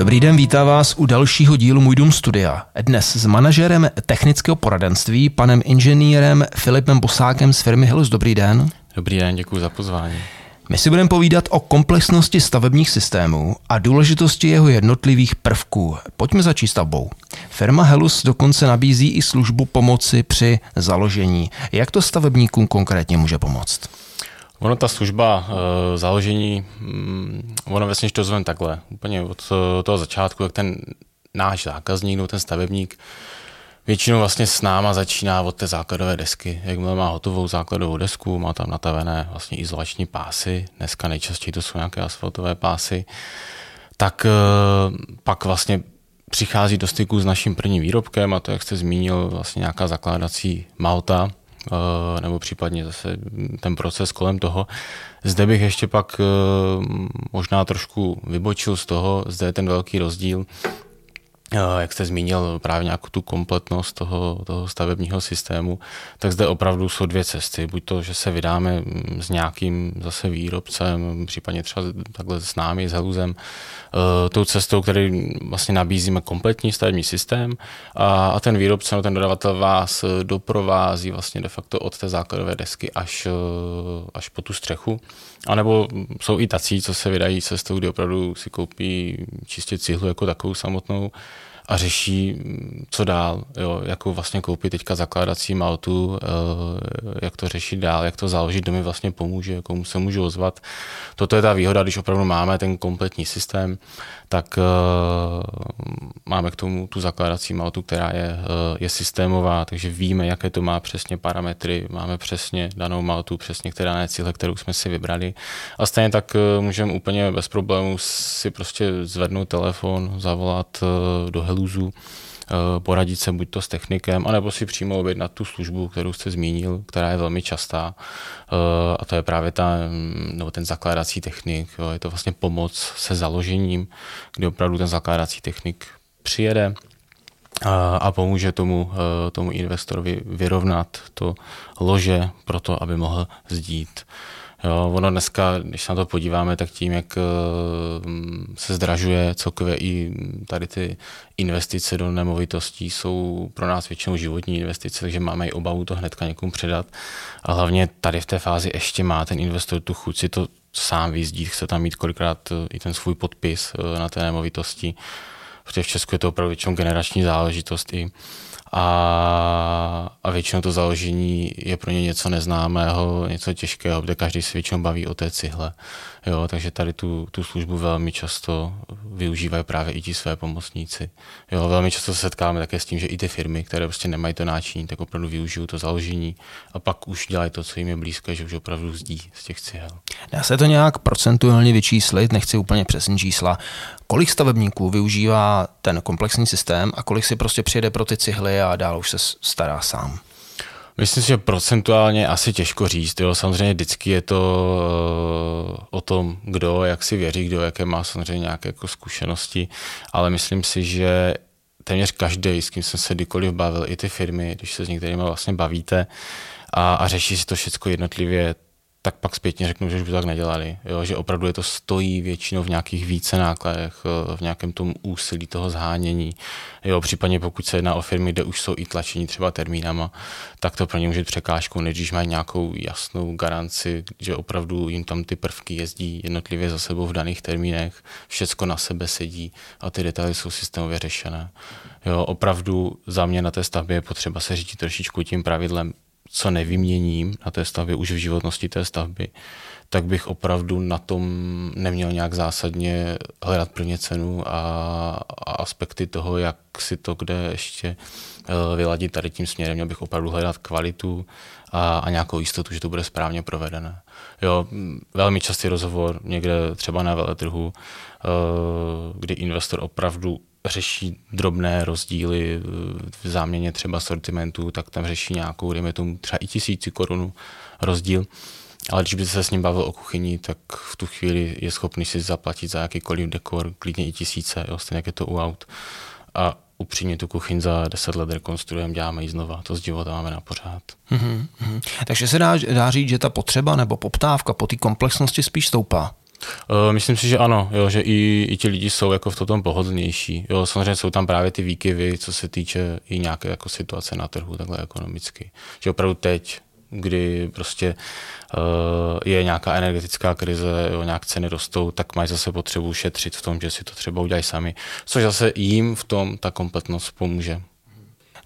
Dobrý den, vítá vás u dalšího dílu Můj dům studia. Dnes s manažerem technického poradenství, panem inženýrem Filipem Bosákem z firmy Helus. Dobrý den. Dobrý den, děkuji za pozvání. My si budeme povídat o komplexnosti stavebních systémů a důležitosti jeho jednotlivých prvků. Pojďme začít stavbou. Firma Helus dokonce nabízí i službu pomoci při založení. Jak to stavebníkům konkrétně může pomoct? Ono ta služba e, založení, mm, ono vlastně to zvem takhle, úplně od toho začátku, jak ten náš zákazník nebo ten stavebník většinou vlastně s náma začíná od té základové desky. Jakmile má hotovou základovou desku, má tam natavené vlastně izolační pásy, dneska nejčastěji to jsou nějaké asfaltové pásy, tak e, pak vlastně přichází do styku s naším prvním výrobkem a to, jak jste zmínil, vlastně nějaká zakládací malta, Eh, nebo případně zase ten proces kolem toho. Zde bych ještě pak eh, možná trošku vybočil z toho, zde je ten velký rozdíl Eh, jak jste zmínil právě nějakou tu kompletnost toho, toho stavebního systému, tak zde opravdu jsou dvě cesty. Buď to, že se vydáme mm, s nějakým zase výrobcem, případně třeba takhle s námi, s Heluzem, eh, tou cestou, který vlastně nabízíme kompletní stavební systém a, a ten výrobce, no ten dodavatel vás doprovází vlastně de facto od té základové desky až, eh, až po tu střechu. A nebo jsou i tací, co se vydají cestou, kdy opravdu si koupí čistě cihlu jako takovou samotnou a řeší, co dál, jo, jakou vlastně koupit teďka zakládací maltu, eh, jak to řešit dál, jak to založit, kdo mi vlastně pomůže, komu se můžu ozvat. Toto je ta výhoda, když opravdu máme ten kompletní systém, tak uh, máme k tomu tu zakládací maltu, která je, uh, je systémová, takže víme, jaké to má přesně parametry, máme přesně danou maltu, přesně která je cíle, kterou jsme si vybrali. A stejně tak můžeme úplně bez problémů si prostě zvednout telefon, zavolat do Heluzu, Eh, poradit se buď to s technikem, anebo si přímo objednat tu službu, kterou jste zmínil, která je velmi častá. Eh, a to je právě ta, mm, nebo ten zakládací technik. Je to vlastně pomoc se založením, kdy opravdu ten zakládací technik přijede, a pomůže tomu, eh, tomu investorovi vyrovnat to lože pro to, aby mohl zdít. Jo, ono dneska, když na to podíváme, tak tím, jak eh, se zdražuje celkově i tady ty investice do nemovitostí jsou pro nás většinou životní investice, takže máme i obavu to hnedka někomu předat. A hlavně tady v té fázi ještě má ten investor tu chuť si to sám vyzdít, chce tam mít kolikrát eh, i ten svůj podpis eh, na té nemovitosti, protože v Česku je to opravdu většinou generační záležitost i a, a většinou to založení je pro ně něco neznámého, něco těžkého, protože každý se většinou baví o té cihle. Jo, takže tady tu, tu službu velmi často využívají právě i ti své pomocníci. Jo, velmi často se setkáme také s tím, že i ty firmy, které prostě nemají to náčiní, tak opravdu využijou to založení a pak už dělají to, co jim je blízké, že už opravdu zdí z těch cihel. Dá se to nějak procentuálně vyčíslit, nechci úplně přesně čísla. Kolik stavebníků využívá ten komplexní systém a kolik si prostě přijede pro ty cihly a dál už se stará sám? Myslím si, že procentuálně asi těžko říct. Jo. Samozřejmě vždycky je to uh, o tom, kdo, jak si věří, kdo, jaké má samozřejmě nějaké jako zkušenosti, ale myslím si, že téměř každý, s kým jsem se kdykoliv bavil, i ty firmy, když se s některými vlastně bavíte a, a řeší si to všechno jednotlivě, tak pak zpětně řeknu, že už by tak nedělali. Jo? Že opravdu je to stojí většinou v nějakých více nákladech, eh, v nějakém tom úsilí toho zhánění. Jo? Případně pokud se jedná o firmy, kde už jsou i tlačení třeba termínama, tak to pro ně může překážkou, než když mají nějakou jasnou garanci, že opravdu jim tam ty prvky jezdí jednotlivě za sebou v daných termínech, všecko na sebe sedí a ty detaily jsou systémově řešené. Jo? Opravdu za mě na té stavbě je potřeba se řídit trošičku tím pravidlem co nevyměním na té stavbě, už v životnosti té stavby, tak bych opravdu na tom neměl nějak zásadně hledat prvně cenu a, a aspekty toho, jak si to kde ještě eh, vyladit tady tím směrem. Měl bych opravdu hledat kvalitu a, a nějakou jistotu, že to bude správně provedené. Jo, velmi častý rozhovor někde třeba na veletrhu, kdy investor opravdu řeší drobné rozdíly v záměně třeba sortimentu, tak tam řeší nějakou, dejme tomu třeba i tisíci korun rozdíl. Ale když by se s ním bavil o kuchyni, tak v tu chvíli je schopný si zaplatit za jakýkoliv dekor, klidně i tisíce, jo, stejně jak je to u aut. A upřímně tu kuchyň za deset let rekonstruujeme, děláme ji znova, to z života máme na pořád. Mm-hmm. Takže se dá, dá říct, že ta potřeba nebo poptávka po té komplexnosti spíš stoupá. Uh, myslím si, že ano, jo, že i, i ti lidi jsou jako v tom pohodlnější. Jo, samozřejmě jsou tam právě ty výkyvy, co se týče i nějaké jako situace na trhu, takhle ekonomicky. Že opravdu teď, kdy prostě uh, je nějaká energetická krize, jo, nějak ceny rostou, tak mají zase potřebu šetřit v tom, že si to třeba udělají sami. Což zase jim v tom ta kompletnost pomůže.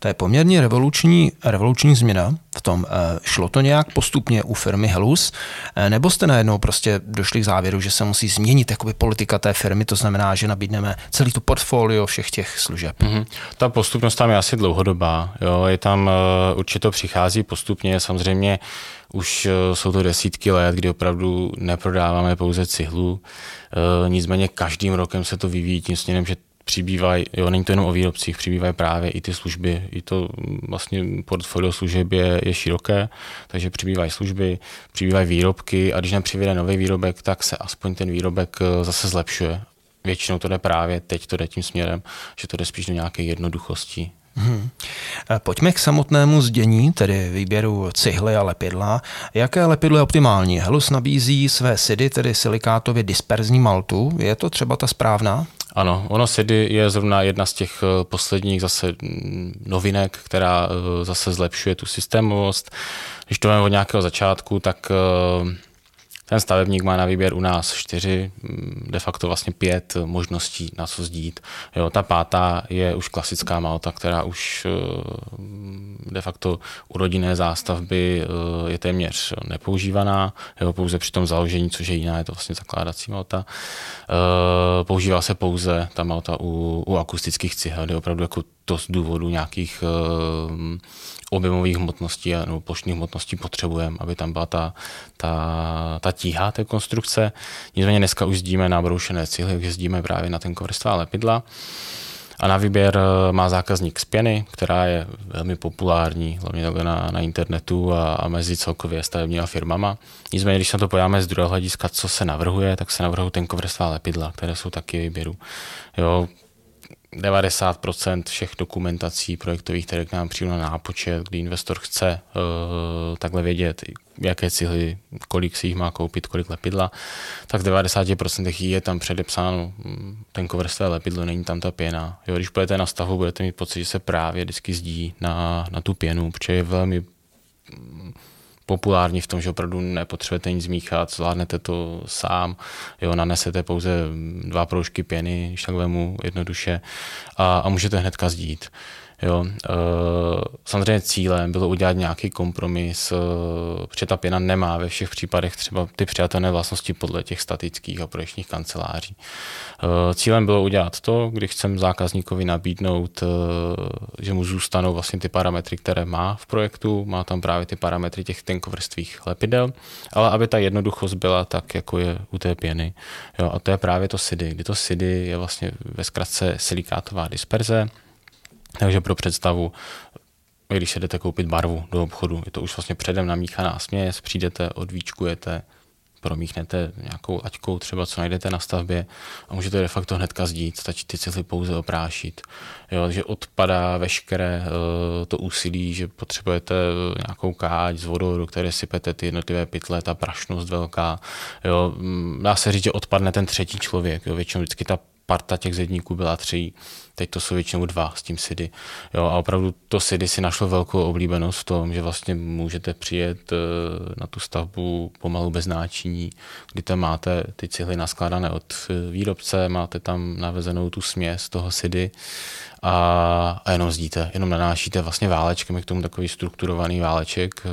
To je poměrně revoluční, revoluční změna v tom. Eh, šlo to nějak postupně u firmy Helus, eh, nebo jste najednou prostě došli k závěru, že se musí změnit jakoby politika té firmy, to znamená, že nabídneme celý tu portfolio všech těch služeb? Mm-hmm. Ta postupnost tam je asi dlouhodobá. Jo. Je tam, uh, určitě to přichází postupně, samozřejmě už jsou to desítky let, kdy opravdu neprodáváme pouze cihlu. Nicméně každým rokem se to vyvíjí tím směrem, že přibývají, jo, není to jenom o výrobcích, přibývají právě i ty služby. I to mm, vlastně portfolio služeb je, je široké, takže přibývají služby, přibývají výrobky a když nám přivíde nový výrobek, tak se aspoň ten výrobek eh, zase zlepšuje. Většinou to jde právě, teď to jde tím směrem, že to jde spíš do nějaké jednoduchosti. Hmm. Pojďme k samotnému zdění, tedy výběru cihly a lepidla. Jaké lepidlo je optimální? Helus nabízí své sidy, tedy silikátově disperzní maltu. Je to třeba ta správná? Ano, ono SEDI je zrovna jedna z těch eh, posledních zase mm, novinek, která eh, zase zlepšuje tu systémovost. Když to máme od nějakého začátku, tak eh, ten stavebník má na výběr u nás čtyři, mm, de facto vlastně pět možností, na co zdít. Jo, ta pátá je už klasická malta, která už eh, de facto u rodinné zástavby eh, je téměř nepoužívaná, jo, pouze při tom založení, což je jiná, je to vlastně zakládací malta. Eh, používá se pouze ta malta u, u akustických cihel, kde opravdu jako to z důvodu nějakých objemových hmotností nebo plošných hmotností potřebujeme, aby tam byla ta, ta, ta tíha té konstrukce. Nicméně dneska už zdíme na broušené cihly, jezdíme právě na ten a lepidla. A na výběr eh, má zákazník z pěny, která je velmi populární, hlavně na, na internetu a, a mezi celkově stavebníma firmama. Nicméně, když se to pojáme z druhého hlediska, co se navrhuje, tak se navrhují tenkovrstvá lepidla, které jsou taky výběru. Jo, 90% všech dokumentací projektových, které k nám přijdu na nápočet, kdy investor chce uh, takhle vědět, jaké cihly, kolik si jich má koupit, kolik lepidla, tak v 90% je tam předepsáno hm, ten kovrstvé lepidlo, není tam ta pěna. Jo, když budete na stavu, budete mít pocit, že se právě vždycky zdí na, na tu pěnu, protože je velmi hm, populární v tom, že opravdu nepotřebujete nic zmíchat, zvládnete to sám, jo, nanesete pouze dva proužky pěny, když tak vemu jednoduše a, a můžete hnedka zdít. Jo. E, samozřejmě cílem bylo udělat nějaký kompromis, e, protože ta pěna nemá ve všech případech třeba ty přijatelné vlastnosti podle těch statických a projekčních kanceláří. E, cílem bylo udělat to, když chcem zákazníkovi nabídnout, že mu zůstanou vlastně ty parametry, které má v projektu, má tam právě ty parametry těch tenkovrstvých lepidel, ale aby ta jednoduchost byla tak, jako je u té pěny. Jo, a to je právě to SIDI, kdy to SIDI je vlastně ve zkratce silikátová disperze, takže pro představu, když se jdete koupit barvu do obchodu, je to už vlastně předem namíchaná směs, přijdete, odvíčkujete, promíchnete nějakou laťkou, třeba co najdete na stavbě a můžete de facto hnedka zdít, stačí ty cihly pouze oprášit. Jo, takže odpadá veškeré uh, to úsilí, že potřebujete nějakou káť s vodou, do které sypete ty jednotlivé pytle, ta prašnost velká. Jo, dá se říct, že odpadne ten třetí člověk. Jo, většinou vždycky ta parta těch zedníků byla tři, teď to jsou většinou dva s tím SIDy. Jo, a opravdu to SIDy si našlo velkou oblíbenost v tom, že vlastně můžete přijet eh, na tu stavbu pomalu bez náčiní, kdy tam máte ty cihly naskládané od eh, výrobce, máte tam navezenou tu směs toho SIDy a, a jenom zdíte, jenom nanášíte vlastně válečkem, je k tomu takový strukturovaný váleček,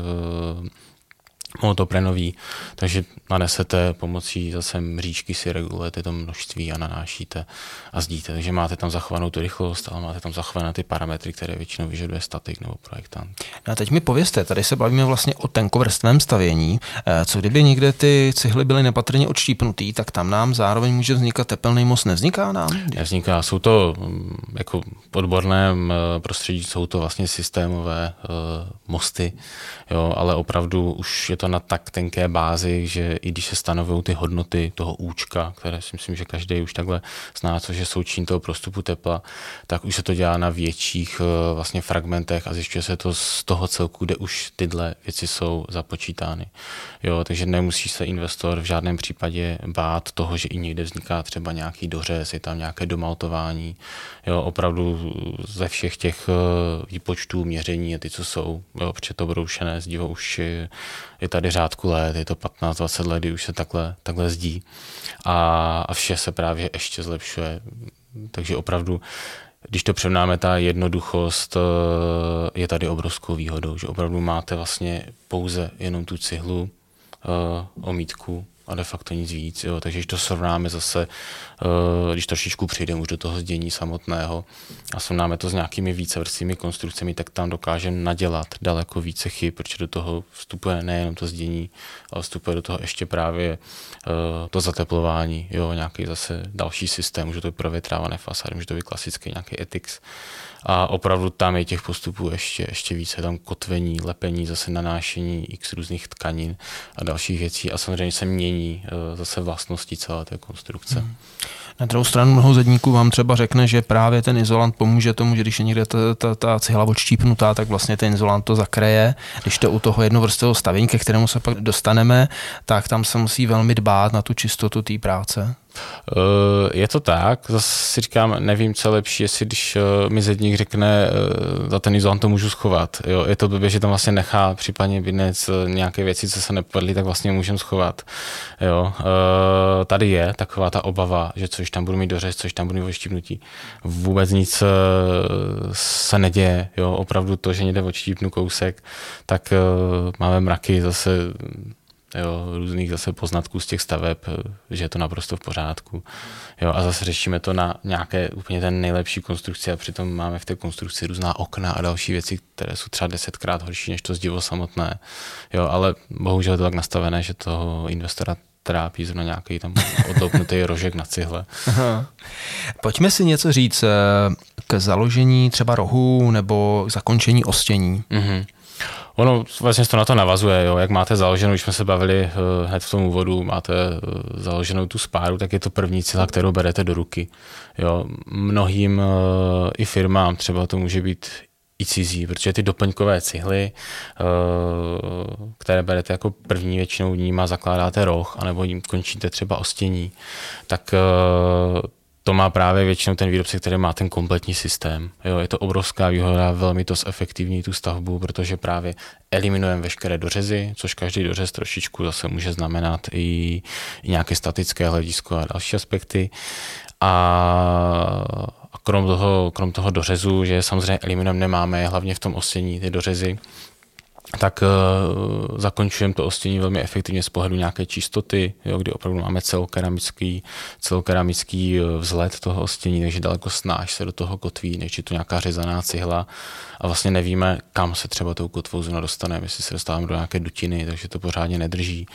eh, monotoprenový, takže nanesete pomocí zase mříčky si regulujete to množství a nanášíte a zdíte. Takže máte tam zachovanou tu rychlost, ale máte tam zachované ty parametry, které většinou vyžaduje statik nebo projektant. No a teď mi povězte, tady se bavíme vlastně o tenkovrstvém stavění. Eh, co kdyby někde ty cihly byly nepatrně odštípnutý, tak tam nám zároveň může vznikat tepelný most. Nevzniká nám? Nevzniká. Jsou to mm, jako v odborném eh, prostředí, jsou to vlastně systémové uh, mosty, jo, ale opravdu už je to na tak tenké bázi, že i když se stanovují ty hodnoty toho účka, které si myslím, že každý už takhle zná, což je součin toho prostupu tepla, tak už se to dělá na větších eh, vlastně fragmentech a zjišťuje se to z toho celku, kde už tyhle věci jsou započítány. Jo, takže nemusí se investor v žádném případě bát toho, že i někde vzniká třeba nějaký dořez, je tam nějaké domaltování. Jo, opravdu ze všech těch eh, výpočtů, měření a ty, co jsou, jo, protože to broušené zdivo už je, je tady řádku let, je to 15-20 let, kdy už se takhle, takhle zdí a, a vše se právě ještě zlepšuje. Takže opravdu když to převnáme, ta jednoduchost eh, je tady obrovskou výhodou, že opravdu máte vlastně pouze jenom tu cihlu, eh, omítku a de facto nic víc. Jo. Takže když to srovnáme zase, uh, když trošičku přijdeme už do toho zdění samotného a srovnáme to s nějakými vícevrstvými konstrukcemi, tak tam dokážeme nadělat daleko více chyb, protože do toho vstupuje nejenom to zdění, ale vstupuje do toho ještě právě uh, to zateplování, jo, nějaký zase další systém, může to být provětrávané fasády, může to být klasický nějaký ethics a opravdu tam je těch postupů ještě, ještě více, tam kotvení, lepení, zase nanášení x různých tkanin a dalších věcí a samozřejmě se mění eh, zase vlastnosti celé té konstrukce. Hmm. Na druhou stranu mnoho zedníků vám třeba řekne, že právě ten izolant pomůže tomu, že když je někde ta, ta, ta cihla odštípnutá, tak vlastně ten izolant to zakreje. Když to u toho jednovrstvého stavění, ke kterému se pak dostaneme, tak tam se musí velmi dbát na tu čistotu té práce. Eh, je to tak, zase si říkám, nevím, co je lepší, jestli když eh, mi zedník řekne, eh, za ten izolant to můžu schovat. Jo, je to blbě, že tam vlastně nechá případně vynec nějaké věci, co se nepovedly, tak vlastně můžeme schovat. Jo, tady je taková ta obava, že což tam budu mít dořez, což tam budu mít oštípnutí. Vůbec nic se neděje. Jo, opravdu to, že někde odštípnu kousek, tak máme mraky zase jo, různých zase poznatků z těch staveb, že je to naprosto v pořádku. Jo, a zase řešíme to na nějaké úplně ten nejlepší konstrukci a přitom máme v té konstrukci různá okna a další věci, které jsou třeba desetkrát horší než to zdivo samotné. Jo, ale bohužel je to tak nastavené, že toho investora trápí zrovna nějaký tam odloupnutý rožek na cihle. Aha. Pojďme si něco říct eh, k založení třeba rohu nebo zakončení ostění. Mm-hmm. Ono vlastně to na to navazuje, jo. jak máte založenou, když jsme se bavili uh, hned v tom úvodu, máte uh, založenou tu spáru, tak je to první cíla, kterou berete do ruky. Jo. Mnohým uh, i firmám třeba to může být i cizí, protože ty doplňkové cihly, které berete jako první většinou má zakládáte roh, anebo jim končíte třeba ostění, tak to má právě většinou ten výrobce, který má ten kompletní systém. Jo, je to obrovská výhoda, velmi to zefektivní tu stavbu, protože právě eliminujeme veškeré dořezy, což každý dořez trošičku zase může znamenat i, i nějaké statické hledisko a další aspekty. A, a krom toho, krom toho dořezu, že samozřejmě eliminujeme nemáme, hlavně v tom ostění ty dořezy, tak uh, zakončujeme to ostění velmi efektivně z pohledu nějaké čistoty, jo, kdy opravdu máme celokeramický, celokeramický eh, vzhled toho ostění, takže daleko snáš se do toho kotví, než je to nějaká řezaná cihla a vlastně nevíme, kam se třeba tou kotvou zóna dostaneme, jestli se dostáváme do nějaké dutiny, takže to pořádně nedrží.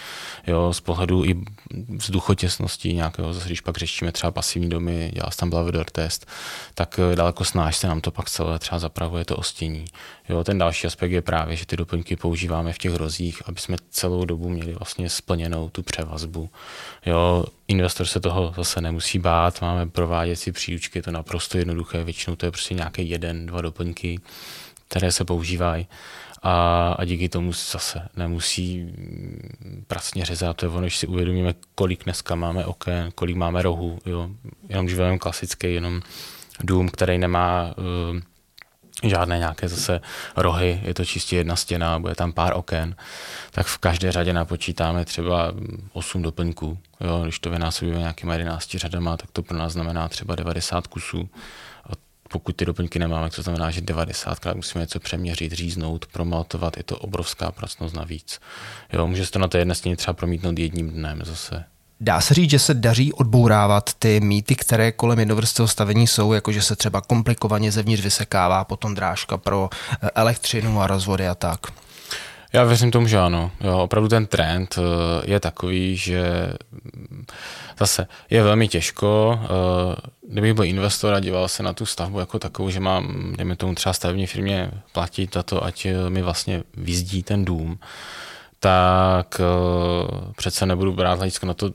Jo, z pohledu i vzduchotěsnosti nějakého, zase když pak řešíme třeba pasivní domy, dělá se tam Blavedor test, tak eh, daleko snáš se nám to pak celé třeba zapravuje to ostění. Jo, ten další aspekt je právě, že ty doplňky používáme v těch rozích, aby jsme celou dobu měli vlastně splněnou tu převazbu. Jo, investor se toho zase nemusí bát, máme prováděcí příručky, je to naprosto jednoduché, většinou to je prostě nějaké jeden, dva doplňky, které se používají a, a díky tomu zase nemusí pracně řezat. To je ono, když si uvědomíme, kolik dneska máme oken, kolik máme rohů, jo. jenom když klasický, jenom dům, který nemá uh, žádné nějaké zase rohy, je to čistě jedna stěna, bude tam pár oken, tak v každé řadě napočítáme třeba 8 doplňků. Jo, když to vynásobíme nějakýma 11 řadama, tak to pro nás znamená třeba 90 kusů. A pokud ty doplňky nemáme, to znamená, že 90 krát musíme něco přeměřit, říznout, promaltovat, je to obrovská pracnost navíc. Jo, může se to na té jedné stěně třeba promítnout jedním dnem zase. Dá se říct, že se daří odbourávat ty mýty, které kolem jednovrstvého stavení jsou, jako že se třeba komplikovaně zevnitř vysekává potom drážka pro eh, elektřinu a rozvody a tak. Já věřím tomu, že ano. Jo, opravdu ten trend eh, je takový, že mm, zase je velmi těžko, eh, kdybych byl investor a díval se na tu stavbu jako takovou, že mám, dejme tomu třeba stavební firmě platit za to, ať mi vlastně vyzdí ten dům, tak uh, přece nebudu brát hledisko na to,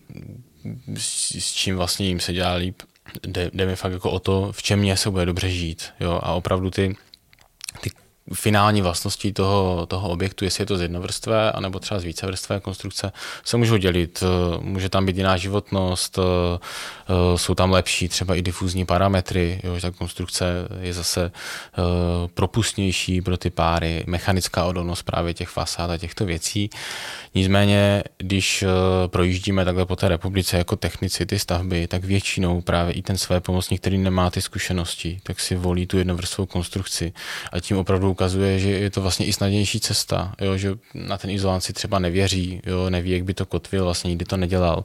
s, s čím vlastně jim se dělá líp. Jde, jde mi fakt jako o to, v čem mě se bude dobře žít. Jo? A opravdu ty, ty finální vlastnosti toho, toho objektu, jestli je to z jednovrstvé, anebo třeba z vícevrstvé konstrukce, se můžou dělit. Může tam být jiná životnost, jsou tam lepší třeba i difuzní parametry, jo, že ta konstrukce je zase propustnější pro ty páry, mechanická odolnost právě těch fasád a těchto věcí. Nicméně, když projíždíme takhle po té republice jako technici ty stavby, tak většinou právě i ten své pomocník, který nemá ty zkušenosti, tak si volí tu jednovrstvou konstrukci a tím opravdu ukazuje, že je to vlastně i snadnější cesta, jo, že na ten izolant si třeba nevěří, jo, neví, jak by to kotvil, vlastně nikdy to nedělal.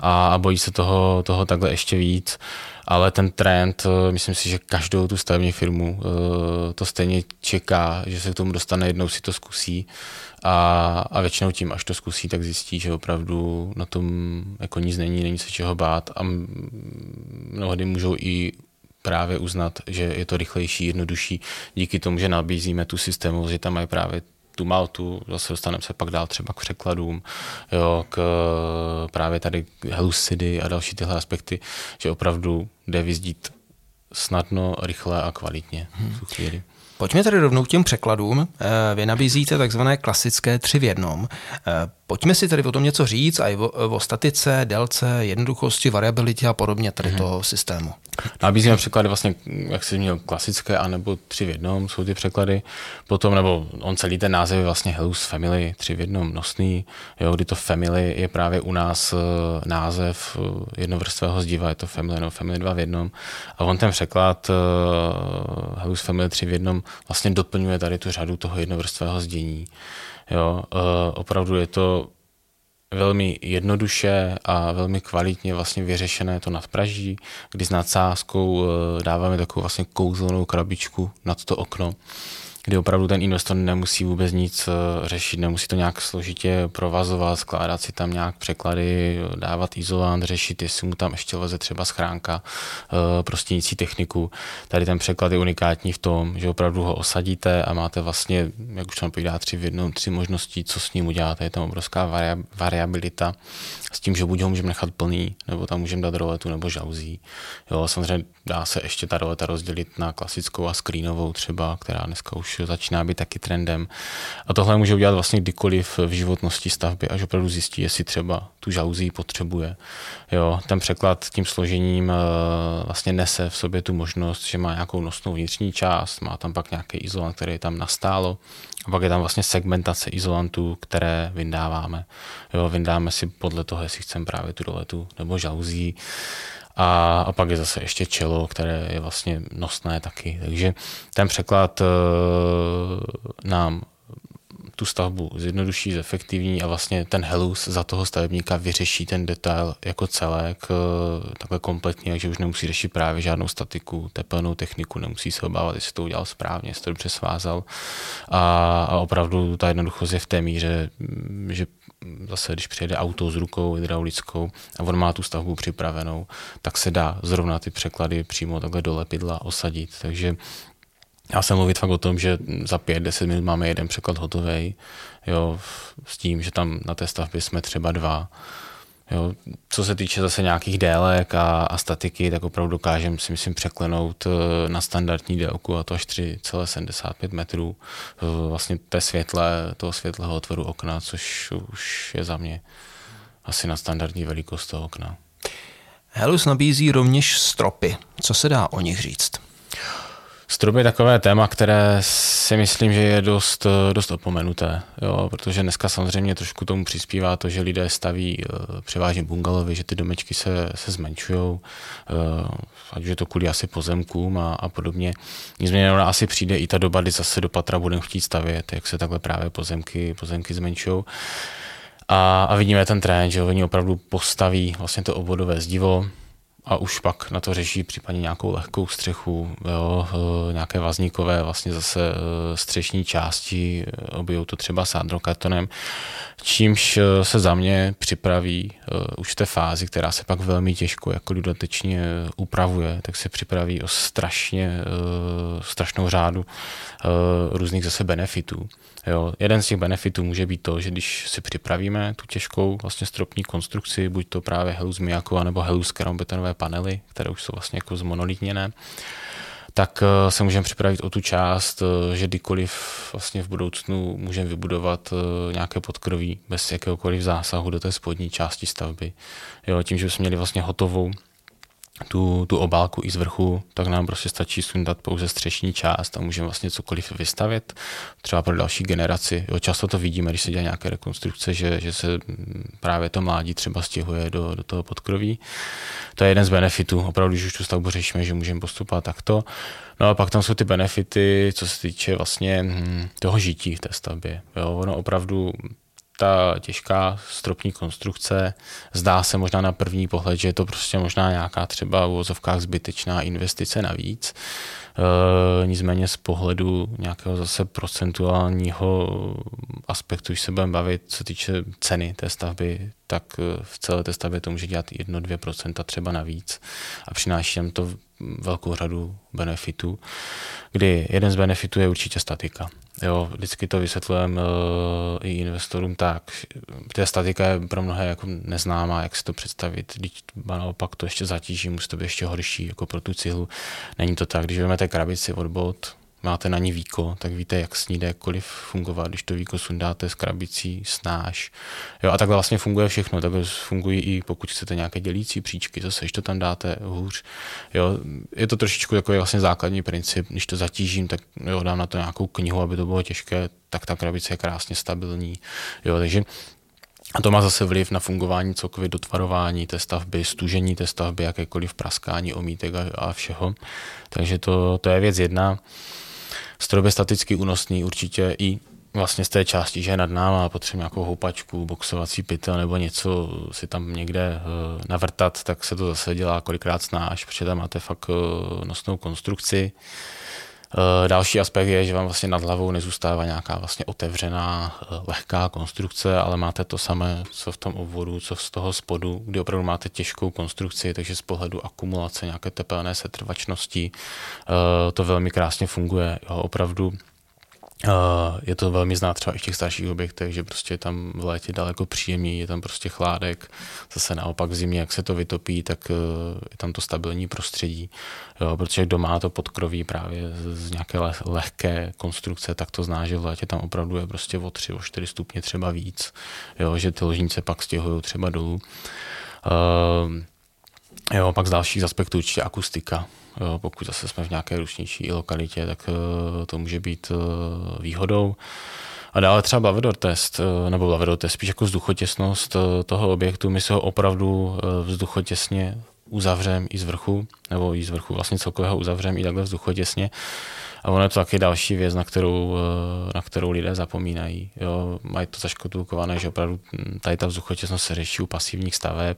A, a bojí se toho, toho takhle ještě víc. Ale ten trend, eh, myslím si, že každou tu stavební firmu eh, to stejně čeká, že se k tomu dostane, jednou si to zkusí. A, a většinou tím, až to zkusí, tak zjistí, že opravdu na tom jako nic není, není se čeho bát. A mnohdy můžou i právě uznat, že je to rychlejší, jednodušší, díky tomu, že nabízíme tu systému, že tam mají právě tu Maltu, zase dostaneme se pak dál třeba k překladům, jo, k právě tady Helucidy a další tyhle aspekty, že opravdu jde vyzdít snadno, rychle a kvalitně hmm. v chvíli. Pojďme tady rovnou k těm překladům. Eh, vy nabízíte takzvané klasické tři v jednom. Eh, pojďme si tady o tom něco říct a i o, o statice, délce, jednoduchosti, variabilitě a podobně tady hmm. toho systému. Nabízíme překlady vlastně, jak jsi měl, klasické, anebo tři v jednom jsou ty překlady. Potom, nebo on celý ten název je vlastně Helus Family, tři v jednom nosný, jo, kdy to Family je právě u nás uh, název uh, jednovrstvého zdiva, je to Family, no Family dva v jednom. A on ten překlad uh, Helus Family tři v jednom vlastně doplňuje tady tu řadu toho jednovrstvého zdění. Jo, opravdu je to velmi jednoduše a velmi kvalitně vlastně vyřešené to nadpraží, kdy s nadsázkou eh, dáváme takovou vlastně kouzelnou krabičku nad to okno kdy opravdu ten investor nemusí vůbec nic eh, řešit, nemusí to nějak složitě provazovat, skládat si tam nějak překlady, dávat izolant, řešit, jestli mu tam ještě leze třeba schránka, eh, prostě nicí techniku. Tady ten překlad je unikátní v tom, že opravdu ho osadíte a máte vlastně, jak už tam povídá, tři v jednom, tři možnosti, co s ním uděláte. Je tam obrovská variabilita s tím, že buď ho můžeme nechat plný, nebo tam můžeme dát roletu nebo žauzí. Jo, samozřejmě dá se ještě ta roleta rozdělit na klasickou a screenovou třeba, která dneska už začíná být taky trendem. A tohle může udělat vlastně kdykoliv v životnosti stavby, až opravdu zjistí, jestli třeba tu žauzí potřebuje. Jo, ten překlad tím složením eh, vlastně nese v sobě tu možnost, že má nějakou nosnou vnitřní část, má tam pak nějaký izolant, který je tam nastálo, a pak je tam vlastně segmentace izolantů, které vyndáváme. Jo, vyndáme si podle toho, jestli chceme právě tu roletu nebo žauzí. A, a pak je zase ještě čelo, které je vlastně nosné taky. Takže ten překlad uh, nám tu stavbu zjednoduší, zefektivní a vlastně ten helus za toho stavebníka vyřeší ten detail jako celek eh, takhle kompletně, takže už nemusí řešit právě žádnou statiku, tepelnou techniku, nemusí se obávat, jestli to udělal správně, jestli to dobře svázal. A, a opravdu ta jednoduchost je v té míře, že zase, když přijede auto s rukou hydraulickou a on má tu stavbu připravenou, tak se dá zrovna ty překlady přímo takhle do lepidla osadit. Takže já jsem mluvit fakt o tom, že za pět, deset minut máme jeden překlad hotový, jo, s tím, že tam na té stavbě jsme třeba dva. Jo, co se týče zase nějakých délek a, a statiky, tak opravdu dokážeme si myslím překlenout eh, na standardní délku a to až 3,75 metrů eh, vlastně té světle, toho světlého otvoru okna, což už je za mě asi na standardní velikost toho okna. Helus nabízí rovněž stropy. Co se dá o nich říct? Strop je takové téma, které si myslím, že je dost, dost opomenuté, jo, protože dneska samozřejmě trošku tomu přispívá to, že lidé staví uh, převážně bungalovy, že ty domečky se, se zmenšují, uh, ať je to kvůli asi pozemkům a, a podobně. Nicméně ona asi přijde i ta doba, kdy zase do patra budeme chtít stavět, jak se takhle právě pozemky, pozemky zmenšují. A, a vidíme ten trend, že oni opravdu postaví vlastně to obvodové zdivo, a už pak na to řeší případně nějakou lehkou střechu, jo, eh, nějaké vazníkové vlastně zase eh, střešní části, obijou to třeba sádrokartonem, čímž se za mě připraví už v té fázi, která se pak velmi těžko jako dodatečně upravuje, tak se připraví o strašně, strašnou řádu různých zase benefitů. Jo, jeden z těch benefitů může být to, že když si připravíme tu těžkou vlastně stropní konstrukci, buď to právě helu z nebo helu z panely, které už jsou vlastně jako zmonolitněné, tak eh, se můžeme připravit o tu část, eh, že kdykoliv vlastně v budoucnu můžeme vybudovat eh, nějaké podkroví bez jakéhokoliv zásahu do té spodní části stavby. Jo, tím, že jsme měli vlastně hotovou tu, tu obálku i z vrchu, tak nám prostě stačí sundat pouze střešní část a můžeme vlastně cokoliv vystavět, třeba pro další generaci. Jo, často to vidíme, když se dělá nějaké rekonstrukce, že, že se právě to mládí třeba stěhuje do, do toho podkroví. To je jeden z benefitů, opravdu, když už tu stavbu řešíme, že můžeme postupovat takto. No a pak tam jsou ty benefity, co se týče vlastně hm, toho žití v té stavbě. Jo, ono opravdu ta těžká stropní konstrukce zdá se možná na první pohled, že je to prostě možná nějaká třeba v uvozovkách zbytečná investice navíc. E, nicméně z pohledu nějakého zase procentuálního aspektu, když se budeme bavit, co týče ceny té stavby, tak v celé té stavbě to může dělat 1-2% třeba navíc a přináší nám to velkou řadu benefitů, kdy jeden z benefitů je určitě statika. Jo, vždycky to vysvětlujeme uh, i investorům tak. Ta statika je pro mnohé jako neznámá, jak si to představit. Když naopak to ještě zatíží, musí to být ještě horší jako pro tu cihlu. Není to tak, když vezmete krabici od bod, máte na ní víko, tak víte, jak s ní jde jakkoliv fungovat, když to víko sundáte s krabicí, snáš. Jo, a takhle vlastně funguje všechno, takhle fungují i pokud chcete nějaké dělící příčky, zase, když to tam dáte hůř. Jo, je to trošičku takový vlastně základní princip, když to zatížím, tak jo, dám na to nějakou knihu, aby to bylo těžké, tak ta krabice je krásně stabilní. Jo, takže a to má zase vliv na fungování celkově dotvarování té stavby, stužení té stavby, jakékoliv praskání omítek a, a všeho. Takže to, to je věc jedna. Strop je staticky únosný určitě i vlastně z té části, že je nad náma a potřebujeme nějakou houpačku, boxovací pytel nebo něco si tam někde uh, navrtat, tak se to zase dělá kolikrát snáš, protože tam máte fakt uh, nosnou konstrukci. Uh, další aspekt je, že vám vlastně nad hlavou nezůstává nějaká vlastně otevřená lehká konstrukce, ale máte to samé, co v tom obvodu, co z toho spodu, kdy opravdu máte těžkou konstrukci, takže z pohledu akumulace nějaké tepelné setrvačnosti to velmi krásně funguje. Jo, opravdu je to velmi znát třeba i v těch starších objektech, že prostě tam v létě daleko příjemný, je tam prostě chládek, zase naopak v zimě, jak se to vytopí, tak eh, je tam to stabilní prostředí, jo, protože kdo má to podkroví právě z nějaké lehké konstrukce, tak to zná, že v létě tam opravdu je prostě o 3, o 4 stupně třeba víc, jo, že ty ložnice pak stěhují třeba dolů. Uh, jo, pak z dalších aspektů určitě akustika, Jo, pokud zase jsme v nějaké rušnější lokalitě, tak eh, to může být eh, výhodou. A dále třeba blavedor test, eh, nebo blavedor test, spíš jako vzduchotěsnost toho objektu. My se ho opravdu vzduchotěsně uzavřeme i z vrchu, nebo i z vrchu vlastně celkového uzavřeme i takhle vzduchotěsně. A ono je to taky další věc, na kterou, na kterou lidé zapomínají. Jo, mají to zaškotulkované, že opravdu hm, tady ta vzduchotěsnost se řeší u pasivních staveb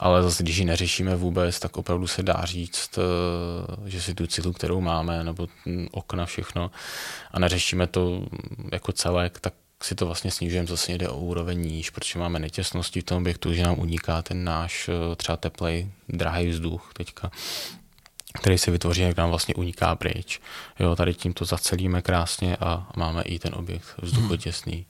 ale zase, když ji neřešíme vůbec, tak opravdu se dá říct, eh, že si tu cihlu, kterou máme, nebo okna, všechno, a neřešíme to jako celek, tak si to vlastně snižujeme zase někde o úroveň níž, protože máme netěsnosti v tom objektu, že nám uniká ten náš eh, třeba teplej, drahý vzduch teďka, který se vytvoří, jak nám vlastně uniká pryč. Jo, tady tím to zacelíme krásně a máme i ten objekt vzduchotěsný. Hmm.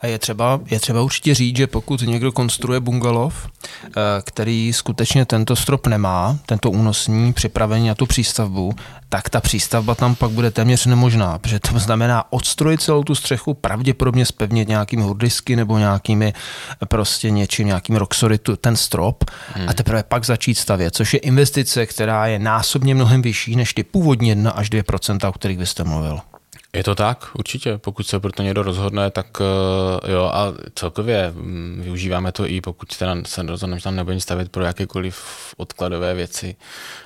A je třeba, je třeba určitě říct, že pokud někdo konstruuje bungalov, eh, který skutečně tento strop nemá, tento únosní připravení na tu přístavbu, tak ta přístavba tam pak bude téměř nemožná, protože to znamená odstrojit celou tu střechu, pravděpodobně spevnit nějakými hurdisky nebo nějakými prostě něčím, nějakým roxory ten strop hmm. a teprve pak začít stavět, což je investice, která je násobně mnohem vyšší než ty původní 1 až 2 o kterých vy jste mluvil. Je to tak, určitě. Pokud se pro to někdo rozhodne, tak uh, jo, a celkově um, využíváme to i pokud teda se rozhodne, že tam nebudeme stavit pro jakékoliv odkladové věci.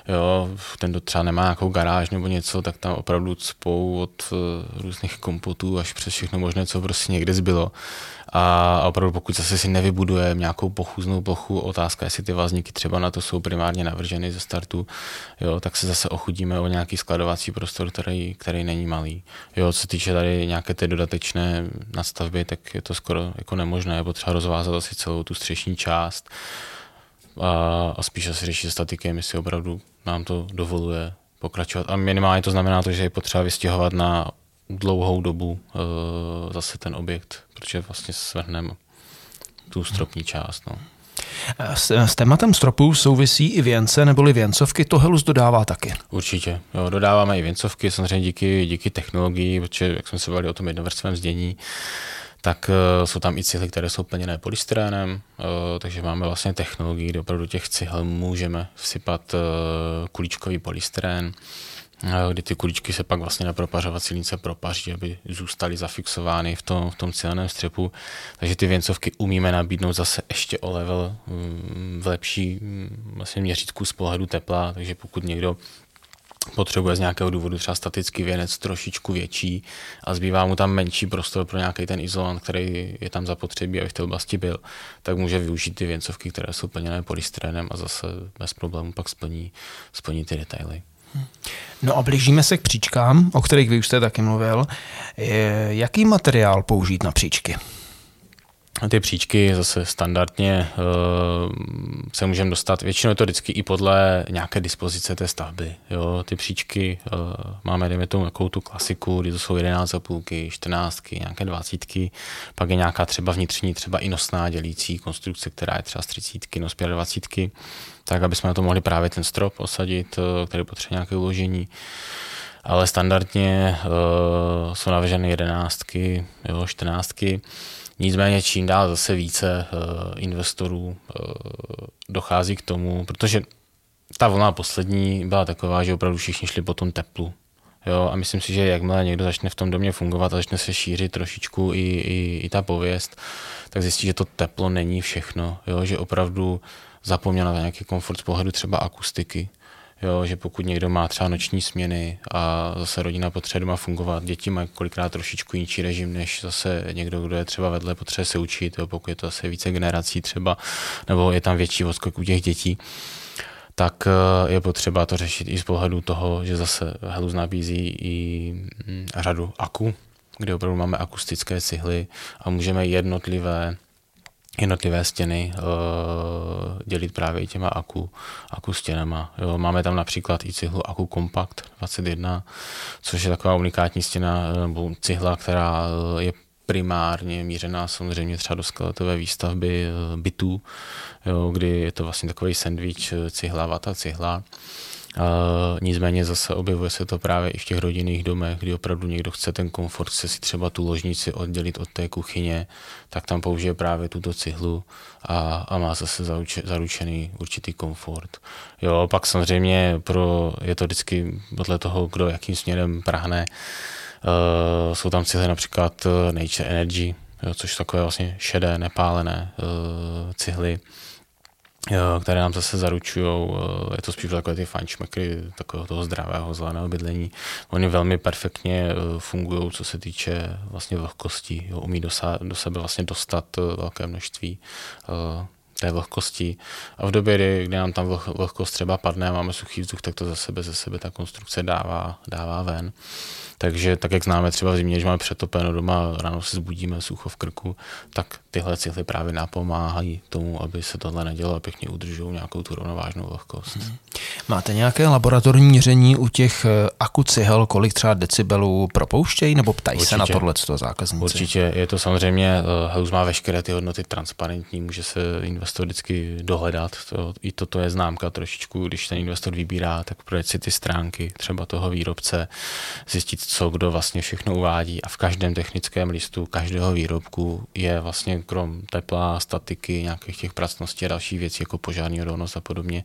Jo, ten, kdo třeba nemá nějakou garáž nebo něco, tak tam opravdu spou od uh, různých kompotů až přes všechno možné, co prostě někde zbylo. A opravdu pokud zase si nevybuduje nějakou pochůznou plochu, otázka, jestli ty vazníky třeba na to jsou primárně navrženy ze startu, jo, tak se zase ochudíme o nějaký skladovací prostor, který, který není malý. Jo, co se týče tady nějaké té dodatečné nastavby, tak je to skoro jako nemožné, je potřeba rozvázat asi celou tu střešní část a, a spíš se řeší statikem, jestli opravdu nám to dovoluje pokračovat. A minimálně to znamená to, že je potřeba vystěhovat na dlouhou dobu uh, zase ten objekt, protože vlastně svrhneme tu stropní část. No. S, s tématem stropů souvisí i věnce neboli věncovky, to Helus dodává taky. Určitě, jo, dodáváme i věncovky, samozřejmě díky, díky technologii, protože jak jsme se bavili o tom jednovrstvém zdění, tak uh, jsou tam i cihly, které jsou plněné polystyrénem, uh, takže máme vlastně technologii, kde opravdu těch cihel můžeme vsypat uh, kuličkový polystyrén, kdy ty kuličky se pak vlastně na propařovací lince propaří, aby zůstaly zafixovány v tom, v tom cíleném střepu. Takže ty věncovky umíme nabídnout zase ještě o level mm, v lepší mm, vlastně měřítku z pohledu tepla, takže pokud někdo potřebuje z nějakého důvodu třeba statický věnec trošičku větší a zbývá mu tam menší prostor pro nějaký ten izolant, který je tam zapotřebí, aby v té oblasti byl, tak může využít ty věncovky, které jsou plněné polystyrenem a zase bez problémů pak splní, splní ty detaily. No a blížíme se k příčkám, o kterých vy už jste taky mluvil. Jaký materiál použít na příčky? Ty příčky zase standardně uh, se můžeme dostat, většinou je to vždycky i podle nějaké dispozice té stavby. Jo? Ty příčky uh, máme, dejme tomu, jakou tu klasiku, kdy to jsou 11 půlky, 14, nějaké 20, pak je nějaká třeba vnitřní, třeba i nosná dělící konstrukce, která je třeba z 30, no z 25, tak aby jsme na to mohli právě ten strop osadit, uh, který potřebuje nějaké uložení ale standardně uh, jsou navržené jedenáctky, jo, čtrnáctky. Nicméně čím dál zase více uh, investorů uh, dochází k tomu, protože ta vlna poslední byla taková, že opravdu všichni šli po tom teplu. Jo, a myslím si, že jakmile někdo začne v tom domě fungovat a začne se šířit trošičku i, i, i ta pověst, tak zjistí, že to teplo není všechno. Jo, že opravdu zapomněl na nějaký komfort z pohledu třeba akustiky. Jo, že pokud někdo má třeba noční směny a zase rodina potřebuje doma fungovat, děti mají kolikrát trošičku jiný režim, než zase někdo, kdo je třeba vedle, potřebuje se učit, jo, pokud je to zase více generací třeba, nebo je tam větší odskok u těch dětí, tak eh, je potřeba to řešit i z pohledu toho, že zase Helus nabízí i mm, řadu aku, kde opravdu máme akustické cihly a můžeme jednotlivé jednotlivé stěny uh, dělit právě i těma aku, aku stěnama. Jo, máme tam například i cihlu Aku Compact 21, což je taková unikátní stěna nebo cihla, která eh, je primárně mířená samozřejmě třeba do skeletové výstavby bytů, jo, kdy je to vlastně takový sandwich cihla, vata, cihla. Uh, nicméně zase objevuje se to právě i v těch rodinných domech, kdy opravdu někdo chce ten komfort, chce si třeba tu ložnici oddělit od té kuchyně, tak tam použije právě tuto cihlu a, a má zase zaruče, zaručený určitý komfort. Jo, pak samozřejmě pro, je to vždycky podle toho, kdo jakým směrem prahne. Uh, jsou tam cihly například Nature Energy, jo, což takové vlastně šedé, nepálené uh, cihly které nám zase zaručují, je to spíš takové ty fajnšmekry takového toho zdravého zeleného bydlení. Oni velmi perfektně fungují, co se týče vlastně vlhkosti. Jo, umí dosa, do sebe vlastně dostat velké množství té vlhkosti. A v době, kdy, kdy nám tam vlhkost třeba padne máme suchý vzduch, tak to za sebe, ze sebe ta konstrukce dává, dává ven. Takže tak, jak známe třeba v zimě, že máme přetopeno doma, ráno se zbudíme sucho v krku, tak tyhle cihly právě napomáhají tomu, aby se tohle nedělo a pěkně udržují nějakou tu rovnovážnou vlhkost. Hmm. Máte nějaké laboratorní měření u těch eh, aku cihel, kolik třeba decibelů propouštějí, nebo ptají Určitě. se na tohle zákazníci? Určitě, je to samozřejmě, eh, Heus má veškeré ty hodnoty transparentní, může se investor vždycky dohledat. To, I toto je známka trošičku, když ten investor vybírá, tak projet si ty stránky třeba toho výrobce, zjistit, co kdo vlastně všechno uvádí a v každém technickém listu každého výrobku je vlastně krom tepla, statiky, nějakých těch pracností a dalších věcí jako požární odolnost a podobně,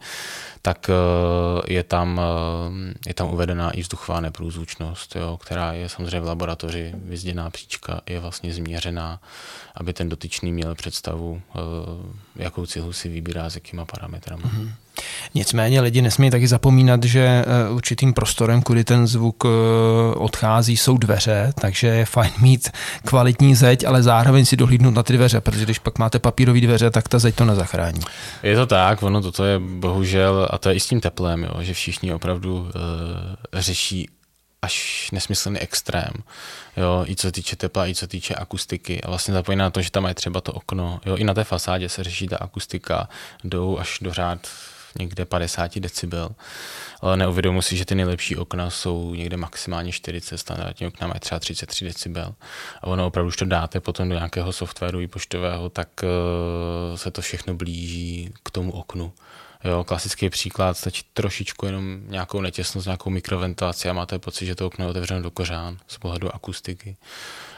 tak eh, je tam, eh, je tam uvedená i vzduchová neprůzvučnost, jo, která je samozřejmě v laboratoři vyzděná příčka, je vlastně změřená, aby ten dotyčný měl představu, eh, jakou cihlu si vybírá, s jakýma parametrama. Mm-hmm. Nicméně lidi nesmí taky zapomínat, že eh, určitým prostorem, kudy ten zvuk eh, odchází, jsou dveře, takže je fajn mít kvalitní zeď, ale zároveň si dohlídnout na ty dveře, protože když pak máte papírové dveře, tak ta zeď to nezachrání. Je to tak, ono toto je bohužel, a to je i s tím teplem, jo, že všichni opravdu uh, řeší až nesmyslný extrém, jo, i co se týče tepla, i co se týče akustiky a vlastně zapomíná na to, že tam je třeba to okno, jo, i na té fasádě se řeší ta akustika, jdou až do řád někde 50 decibel, ale neuvědomuji si, že ty nejlepší okna jsou někde maximálně 40, standardní okna mají třeba 33 decibel a ono opravdu už to dáte potom do nějakého softwaru poštového, tak uh, se to všechno blíží k tomu oknu. Jo, klasický příklad, stačí trošičku jenom nějakou netěsnost, nějakou mikroventilaci a máte pocit, že to okno je otevřeno do kořán z pohledu akustiky.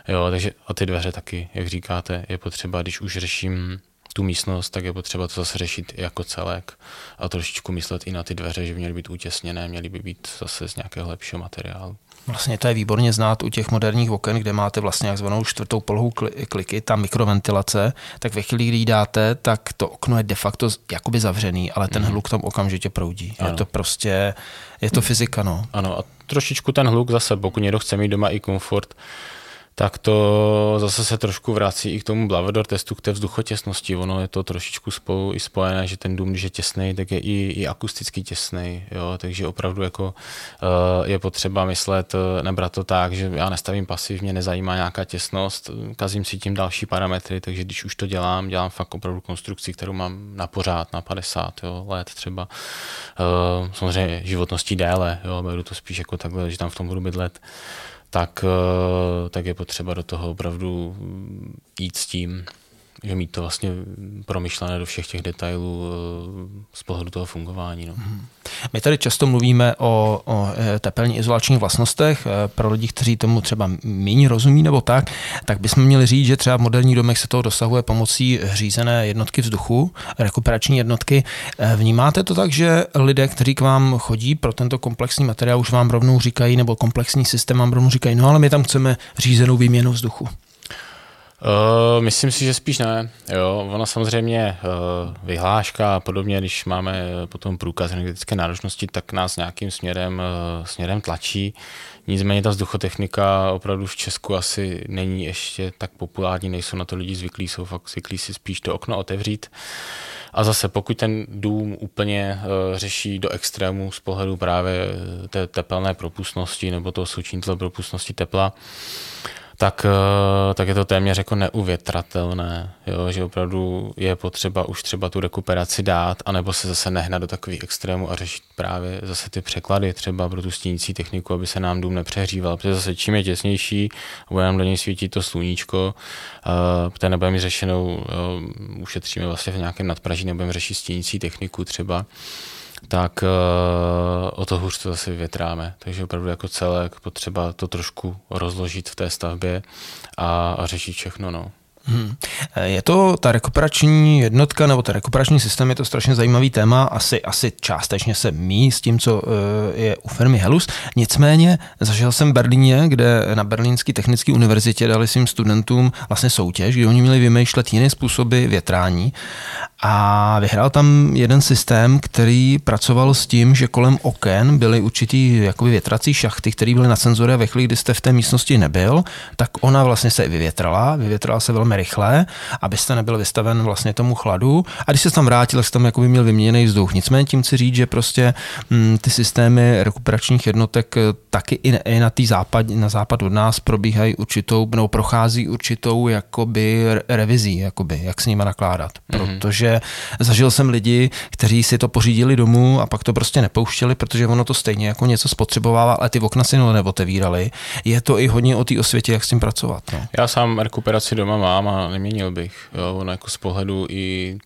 Jo, takže a ty dveře taky, jak říkáte, je potřeba, když už řeším tu místnost, tak je potřeba to zase řešit jako celek a trošičku myslet i na ty dveře, že měly být utěsněné, měly by být zase z nějakého lepšího materiálu. Vlastně to je výborně znát u těch moderních oken, kde máte vlastně takzvanou čtvrtou polohu kliky, ta mikroventilace, tak ve chvíli, kdy ji dáte, tak to okno je de facto jakoby zavřený, ale ten mhm. hluk tam okamžitě proudí. Ano. Je to prostě, je to fyzika, no. Ano a trošičku ten hluk zase, pokud někdo chce mít doma i komfort, tak to zase se trošku vrací i k tomu Blavedor testu, k té vzduchotěsnosti. Ono je to trošičku spolu i spojené, že ten dům, když je těsný, tak je i, i akusticky těsný. Takže opravdu jako, uh, je potřeba myslet, uh, nebrat to tak, že já nestavím pasivně, nezajímá nějaká těsnost, kazím si tím další parametry, takže když už to dělám, dělám fakt opravdu konstrukci, kterou mám na pořád, na 50 jo, let třeba. Uh, samozřejmě životností déle, jo? beru to spíš jako takhle, že tam v tom budu bydlet tak, eh, tak je potřeba do toho opravdu jít s tím, že mít to vlastně promyšlené do všech těch detailů eh, z pohledu toho fungování. No. Mhm. My tady často mluvíme o, o eh, tepelně izolačních vlastnostech. Pro lidi, kteří tomu třeba méně rozumí nebo tak, tak bychom měli říct, že třeba v moderních domech se toho dosahuje pomocí řízené jednotky vzduchu, rekuperační jednotky. Eh, vnímáte to tak, že lidé, kteří k vám chodí pro tento komplexní materiál, už vám rovnou říkají, nebo komplexní systém vám rovnou říkají, no ale my tam chceme řízenou výměnu vzduchu? Uh, myslím si, že spíš ne. Jo, ona samozřejmě uh, vyhláška a podobně, když máme potom průkaz energetické náročnosti, tak nás nějakým směrem, uh, směrem tlačí. Nicméně ta vzduchotechnika opravdu v Česku asi není ještě tak populární, nejsou na to lidi zvyklí, jsou fakt zvyklí si spíš to okno otevřít. A zase, pokud ten dům úplně uh, řeší do extrému z pohledu právě té tepelné propustnosti nebo toho součinitele propustnosti tepla, tak, eh, tak je to téměř jako neuvětratelné, jo, že opravdu je potřeba už třeba tu rekuperaci dát, anebo se zase nehnat do takových extrémů a řešit právě zase ty překlady třeba pro tu stínící techniku, aby se nám dům nepřehříval, protože zase čím je těsnější bude nám do něj svítit to sluníčko, uh, nebudeme řešenou, ušetříme vlastně v nějakém nadpraží, nebudeme řešit stínící techniku třeba, tak uh, o to hůř to zase vyvětráme. Takže opravdu jako celek potřeba to trošku rozložit v té stavbě a, a řešit všechno. No. Hmm. Je to ta rekuperační jednotka nebo ta rekuperační systém, je to strašně zajímavý téma, asi, asi částečně se mí s tím, co eh, je u firmy Helus. Nicméně zažil jsem v Berlíně, kde na Berlínské technické univerzitě dali svým studentům vlastně soutěž, kde oni měli vymýšlet jiné způsoby větrání a vyhrál tam jeden systém, který pracoval s tím, že kolem oken byly určitý jakoby větrací šachty, které byly na senzory a ve chvíli, kdy jste v té místnosti nebyl, tak ona vlastně se vyvětrala, vyvětrala se velmi rychle, abyste nebyl vystaven vlastně tomu chladu a když se tam vrátil, tak tam jakoby měl vyměněný vzduch. Nicméně tím chci říct, že prostě m, hm, ty systémy rekuperačních jednotek eh, taky i, i na, tý západ, na západ od nás probíhají určitou, nebo prochází určitou jakoby revizí, jakoby, jak s nimi nakládat. Mm-hmm. Protože zažil jsem lidi, kteří si to pořídili domů a pak to prostě nepouštěli, protože ono to stejně jako něco spotřebovává, ale ty okna si neotevírali. Je to i hodně o té osvětě, jak s tím pracovat. No. Já sám rekuperaci doma mám a neměnil bych. Jo, ono jako z pohledu i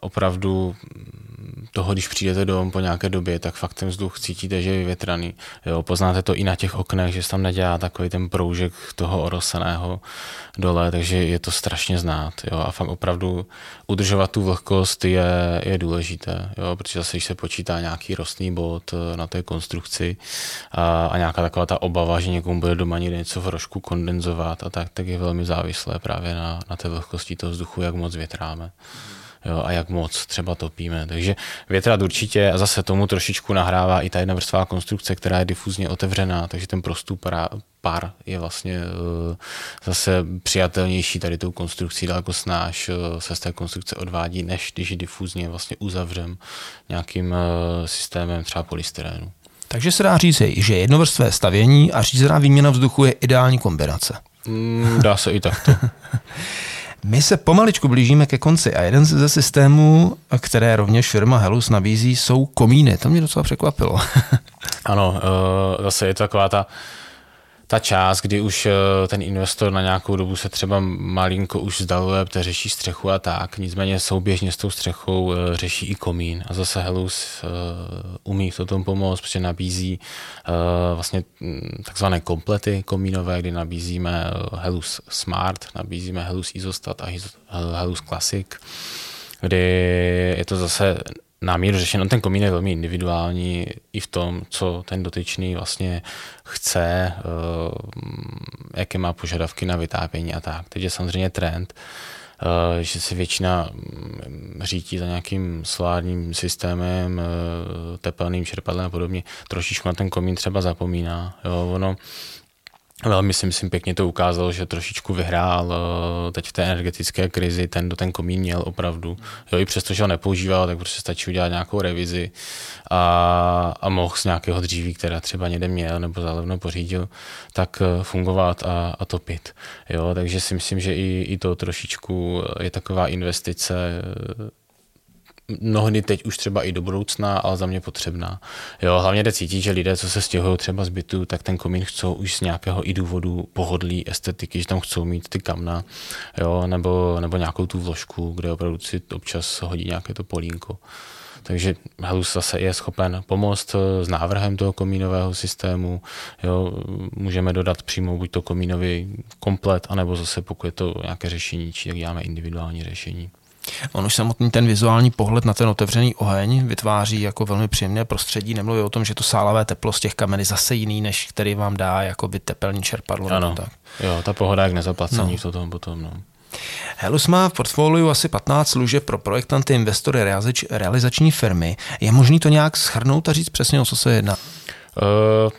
opravdu toho, když přijdete dom po nějaké době, tak fakt ten vzduch cítíte, že je vyvětraný. Jo, poznáte to i na těch oknech, že se tam nedělá takový ten proužek toho oroseného dole, takže je to strašně znát. Jo, a fakt opravdu udržovat tu vlhkost je, je důležité, jo, protože zase, když se počítá nějaký rostný bod eh, na té konstrukci a, a nějaká taková ta obava, že někomu bude doma někde něco v rožku kondenzovat a tak, tak je velmi závislé právě na, na té vlhkosti toho vzduchu, jak moc větráme. Jo, a jak moc třeba topíme. Takže větrat určitě a zase tomu trošičku nahrává i ta jedna vrstvá konstrukce, která je difuzně otevřená, takže ten prostup pár je vlastně uh, zase přijatelnější tady tou konstrukcí, daleko snáš uh, se z té konstrukce odvádí, než když ji difuzně vlastně uzavřem nějakým uh, systémem třeba polystyrénu. Takže se dá říct, že jednovrstvé stavění a řízená výměna vzduchu je ideální kombinace. Mm, dá se i takto. My se pomaličku blížíme ke konci a jeden ze systémů, které rovněž firma Helus nabízí, jsou komíny. To mě docela překvapilo. ano, zase je to taková ta ta část, kdy už eh, ten investor na nějakou dobu se třeba malinko už vzdaluje, protože řeší střechu a tak, nicméně souběžně s tou střechou eh, řeší i komín. A zase Helus eh, umí v tom pomoct, protože nabízí vlastně hm, takzvané komplety komínové, kdy nabízíme Helus Smart, nabízíme Helus Isostat a Helus Classic, kdy je to zase na míru řešeno. Ten komín je velmi individuální i v tom, co ten dotyčný vlastně chce, eh, jaké má požadavky na vytápění a tak. Teď je samozřejmě trend, eh, že se většina mm, řítí za nějakým solárním systémem, eh, tepelným čerpadlem a podobně, trošičku na ten komín třeba zapomíná. Jo, ono Velmi si myslím pěkně to ukázalo, že trošičku vyhrál eh, teď v té energetické krizi, ten do ten komín měl opravdu. Jo, i přesto, že ho nepoužíval, tak prostě stačí udělat nějakou revizi a, a mohl z nějakého dříví, která třeba někde měl nebo zálevno pořídil, tak eh, fungovat a, a topit. Jo, takže si myslím, že i, i to trošičku je taková investice mnohdy teď už třeba i do budoucna, ale za mě potřebná. Jo, hlavně jde cítit, že lidé, co se stěhují třeba z bytu, tak ten komín chcou už z nějakého i důvodu pohodlí, estetiky, že tam chcou mít ty kamna, jo, nebo, nebo nějakou tu vložku, kde opravdu si občas hodí nějaké to polínko. Takže Helus zase je schopen pomoct s návrhem toho komínového systému. Jo, můžeme dodat přímo buď to komínový komplet, anebo zase pokud je to nějaké řešení, či tak děláme individuální řešení. On už samotný ten vizuální pohled na ten otevřený oheň vytváří jako velmi příjemné prostředí. Nemluví o tom, že to sálavé teplo z těch kamen je zase jiný, než který vám dá jako by tepelní čerpadlo. Ano, tak. jo, ta pohoda jak nezaplacení no. v tom potom. No. Helus má v portfoliu asi 15 služeb pro projektanty, investory, realizační firmy. Je možný to nějak schrnout a říct přesně, o co se jedná? Uh,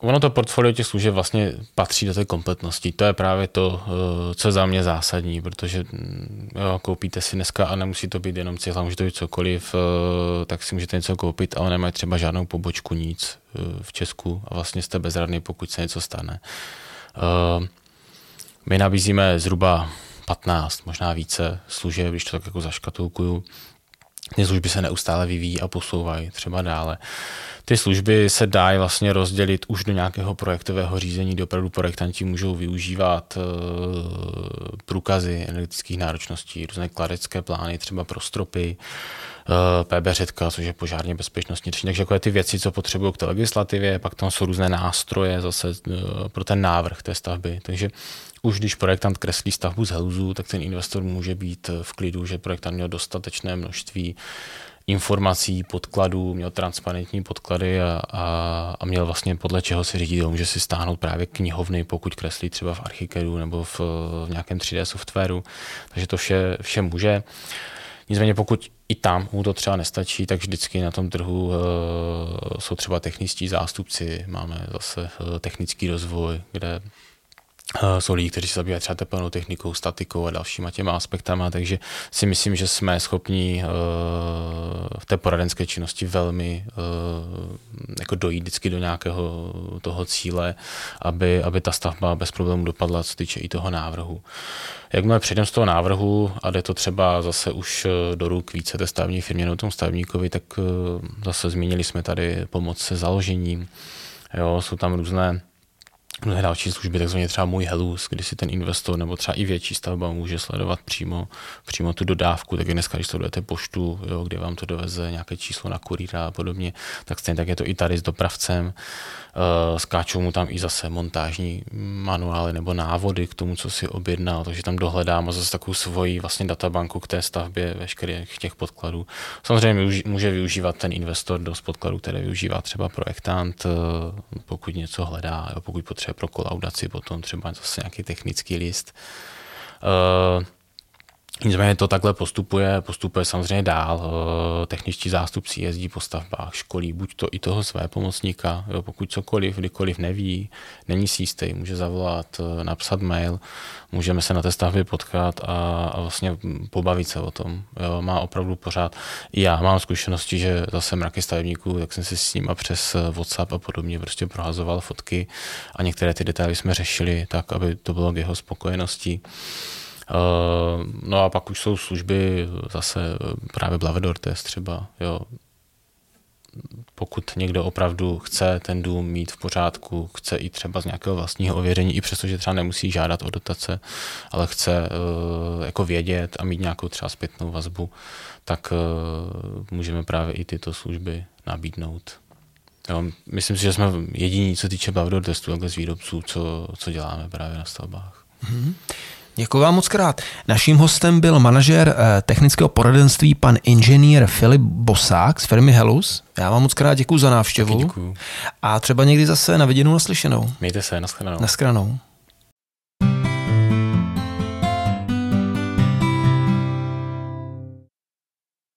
Ono to portfolio těch služeb vlastně patří do té kompletnosti. To je právě to, eh, co je za mě zásadní, protože mm, jo, koupíte si dneska a nemusí to být jenom cihla, může to být cokoliv, eh, tak si můžete něco koupit, ale nemají třeba žádnou pobočku, nic eh, v Česku a vlastně jste bezradný, pokud se něco stane. My nabízíme zhruba 15, možná více služeb, když to tak jako zaškatulkuju. Ty služby se neustále vyvíjí a posouvají třeba dále. Ty služby se dají vlastně rozdělit už do nějakého projektového řízení, kde opravdu projektanti můžou využívat eh, průkazy energetických náročností, různé kladecké plány, třeba pro stropy, eh, PB řetka, což je požárně bezpečnostní řešení. Takže takové ty věci, co potřebují k té legislativě, pak tam jsou různé nástroje zase eh, pro ten návrh té stavby. Takže už když projektant kreslí stavbu z helzu, tak ten investor může být v klidu, že projektant měl dostatečné množství informací, podkladů, měl transparentní podklady a, a, a měl vlastně podle čeho si řídit. Může si stáhnout právě knihovny, pokud kreslí třeba v Archicadu nebo v, v nějakém 3D softwaru. Takže to vše, vše může. Nicméně pokud i tam mu to třeba nestačí, tak vždycky na tom trhu uh, jsou třeba techničtí zástupci, máme zase uh, technický rozvoj, kde jsou lidi, kteří se zabývají třeba tepelnou technikou, statikou a dalšíma těma aspektama, takže si myslím, že jsme schopni uh, v té poradenské činnosti velmi uh, jako dojít vždycky do nějakého toho cíle, aby, aby ta stavba bez problémů dopadla, co týče i toho návrhu. Jakmile přejdeme z toho návrhu a jde to třeba zase už do ruk více té stavní firmě nebo tomu stavníkovi, tak zase zmínili jsme tady pomoc se založením. Jo, jsou tam různé mnohé další služby, takzvaně třeba můj Helus, kdy si ten investor nebo třeba i větší stavba může sledovat přímo, přímo tu dodávku, tak dneska, když sledujete poštu, jo, kde vám to doveze nějaké číslo na kurýra a podobně, tak stejně tak je to i tady s dopravcem. Uh, skáčou mu tam i zase montážní manuály nebo návody k tomu, co si objednal, takže tam dohledám a zase takovou svoji vlastně databanku k té stavbě veškerých těch podkladů. Samozřejmě může využívat ten investor dost podkladů, které využívá třeba projektant, uh, pokud něco hledá, jo, pokud potřebuje pro kolaudaci, potom třeba zase nějaký technický list. Uh, Nicméně to takhle postupuje, postupuje samozřejmě dál. Eh, techničtí zástupci jezdí po stavbách, školí buď to i toho své pomocníka, jo, pokud cokoliv, kdykoliv neví, není si jistý, může zavolat, eh, napsat mail, můžeme se na té stavbě potkat a, a vlastně pobavit se o tom. Jo, má opravdu pořád. I já mám zkušenosti, že zase mraky stavebníků, tak jsem si s nimi přes eh, WhatsApp a podobně prostě prohazoval fotky a některé ty detaily jsme řešili tak, aby to bylo k jeho spokojenosti. Eh, no a pak už jsou služby zase právě Blavedor test třeba, jo. Pokud někdo opravdu chce ten dům mít v pořádku, chce i třeba z nějakého vlastního ověření, i přestože třeba nemusí žádat o dotace, ale chce uh, jako vědět a mít nějakou třeba zpětnou vazbu, tak můžeme právě i tyto služby nabídnout. Jo, myslím si, že jsme jediní, co týče Blavedor testu, z výrobců, co, co děláme právě na stavbách. Mm-hmm. Děkuji vám moc krát. Naším hostem byl manažer eh, technického poradenství pan inženýr Filip Bosák z firmy Helus. Já vám moc krát děkuji za návštěvu. Děkuji. A třeba někdy zase na viděnou naslyšenou. Mějte se, naschledanou. Naschledanou.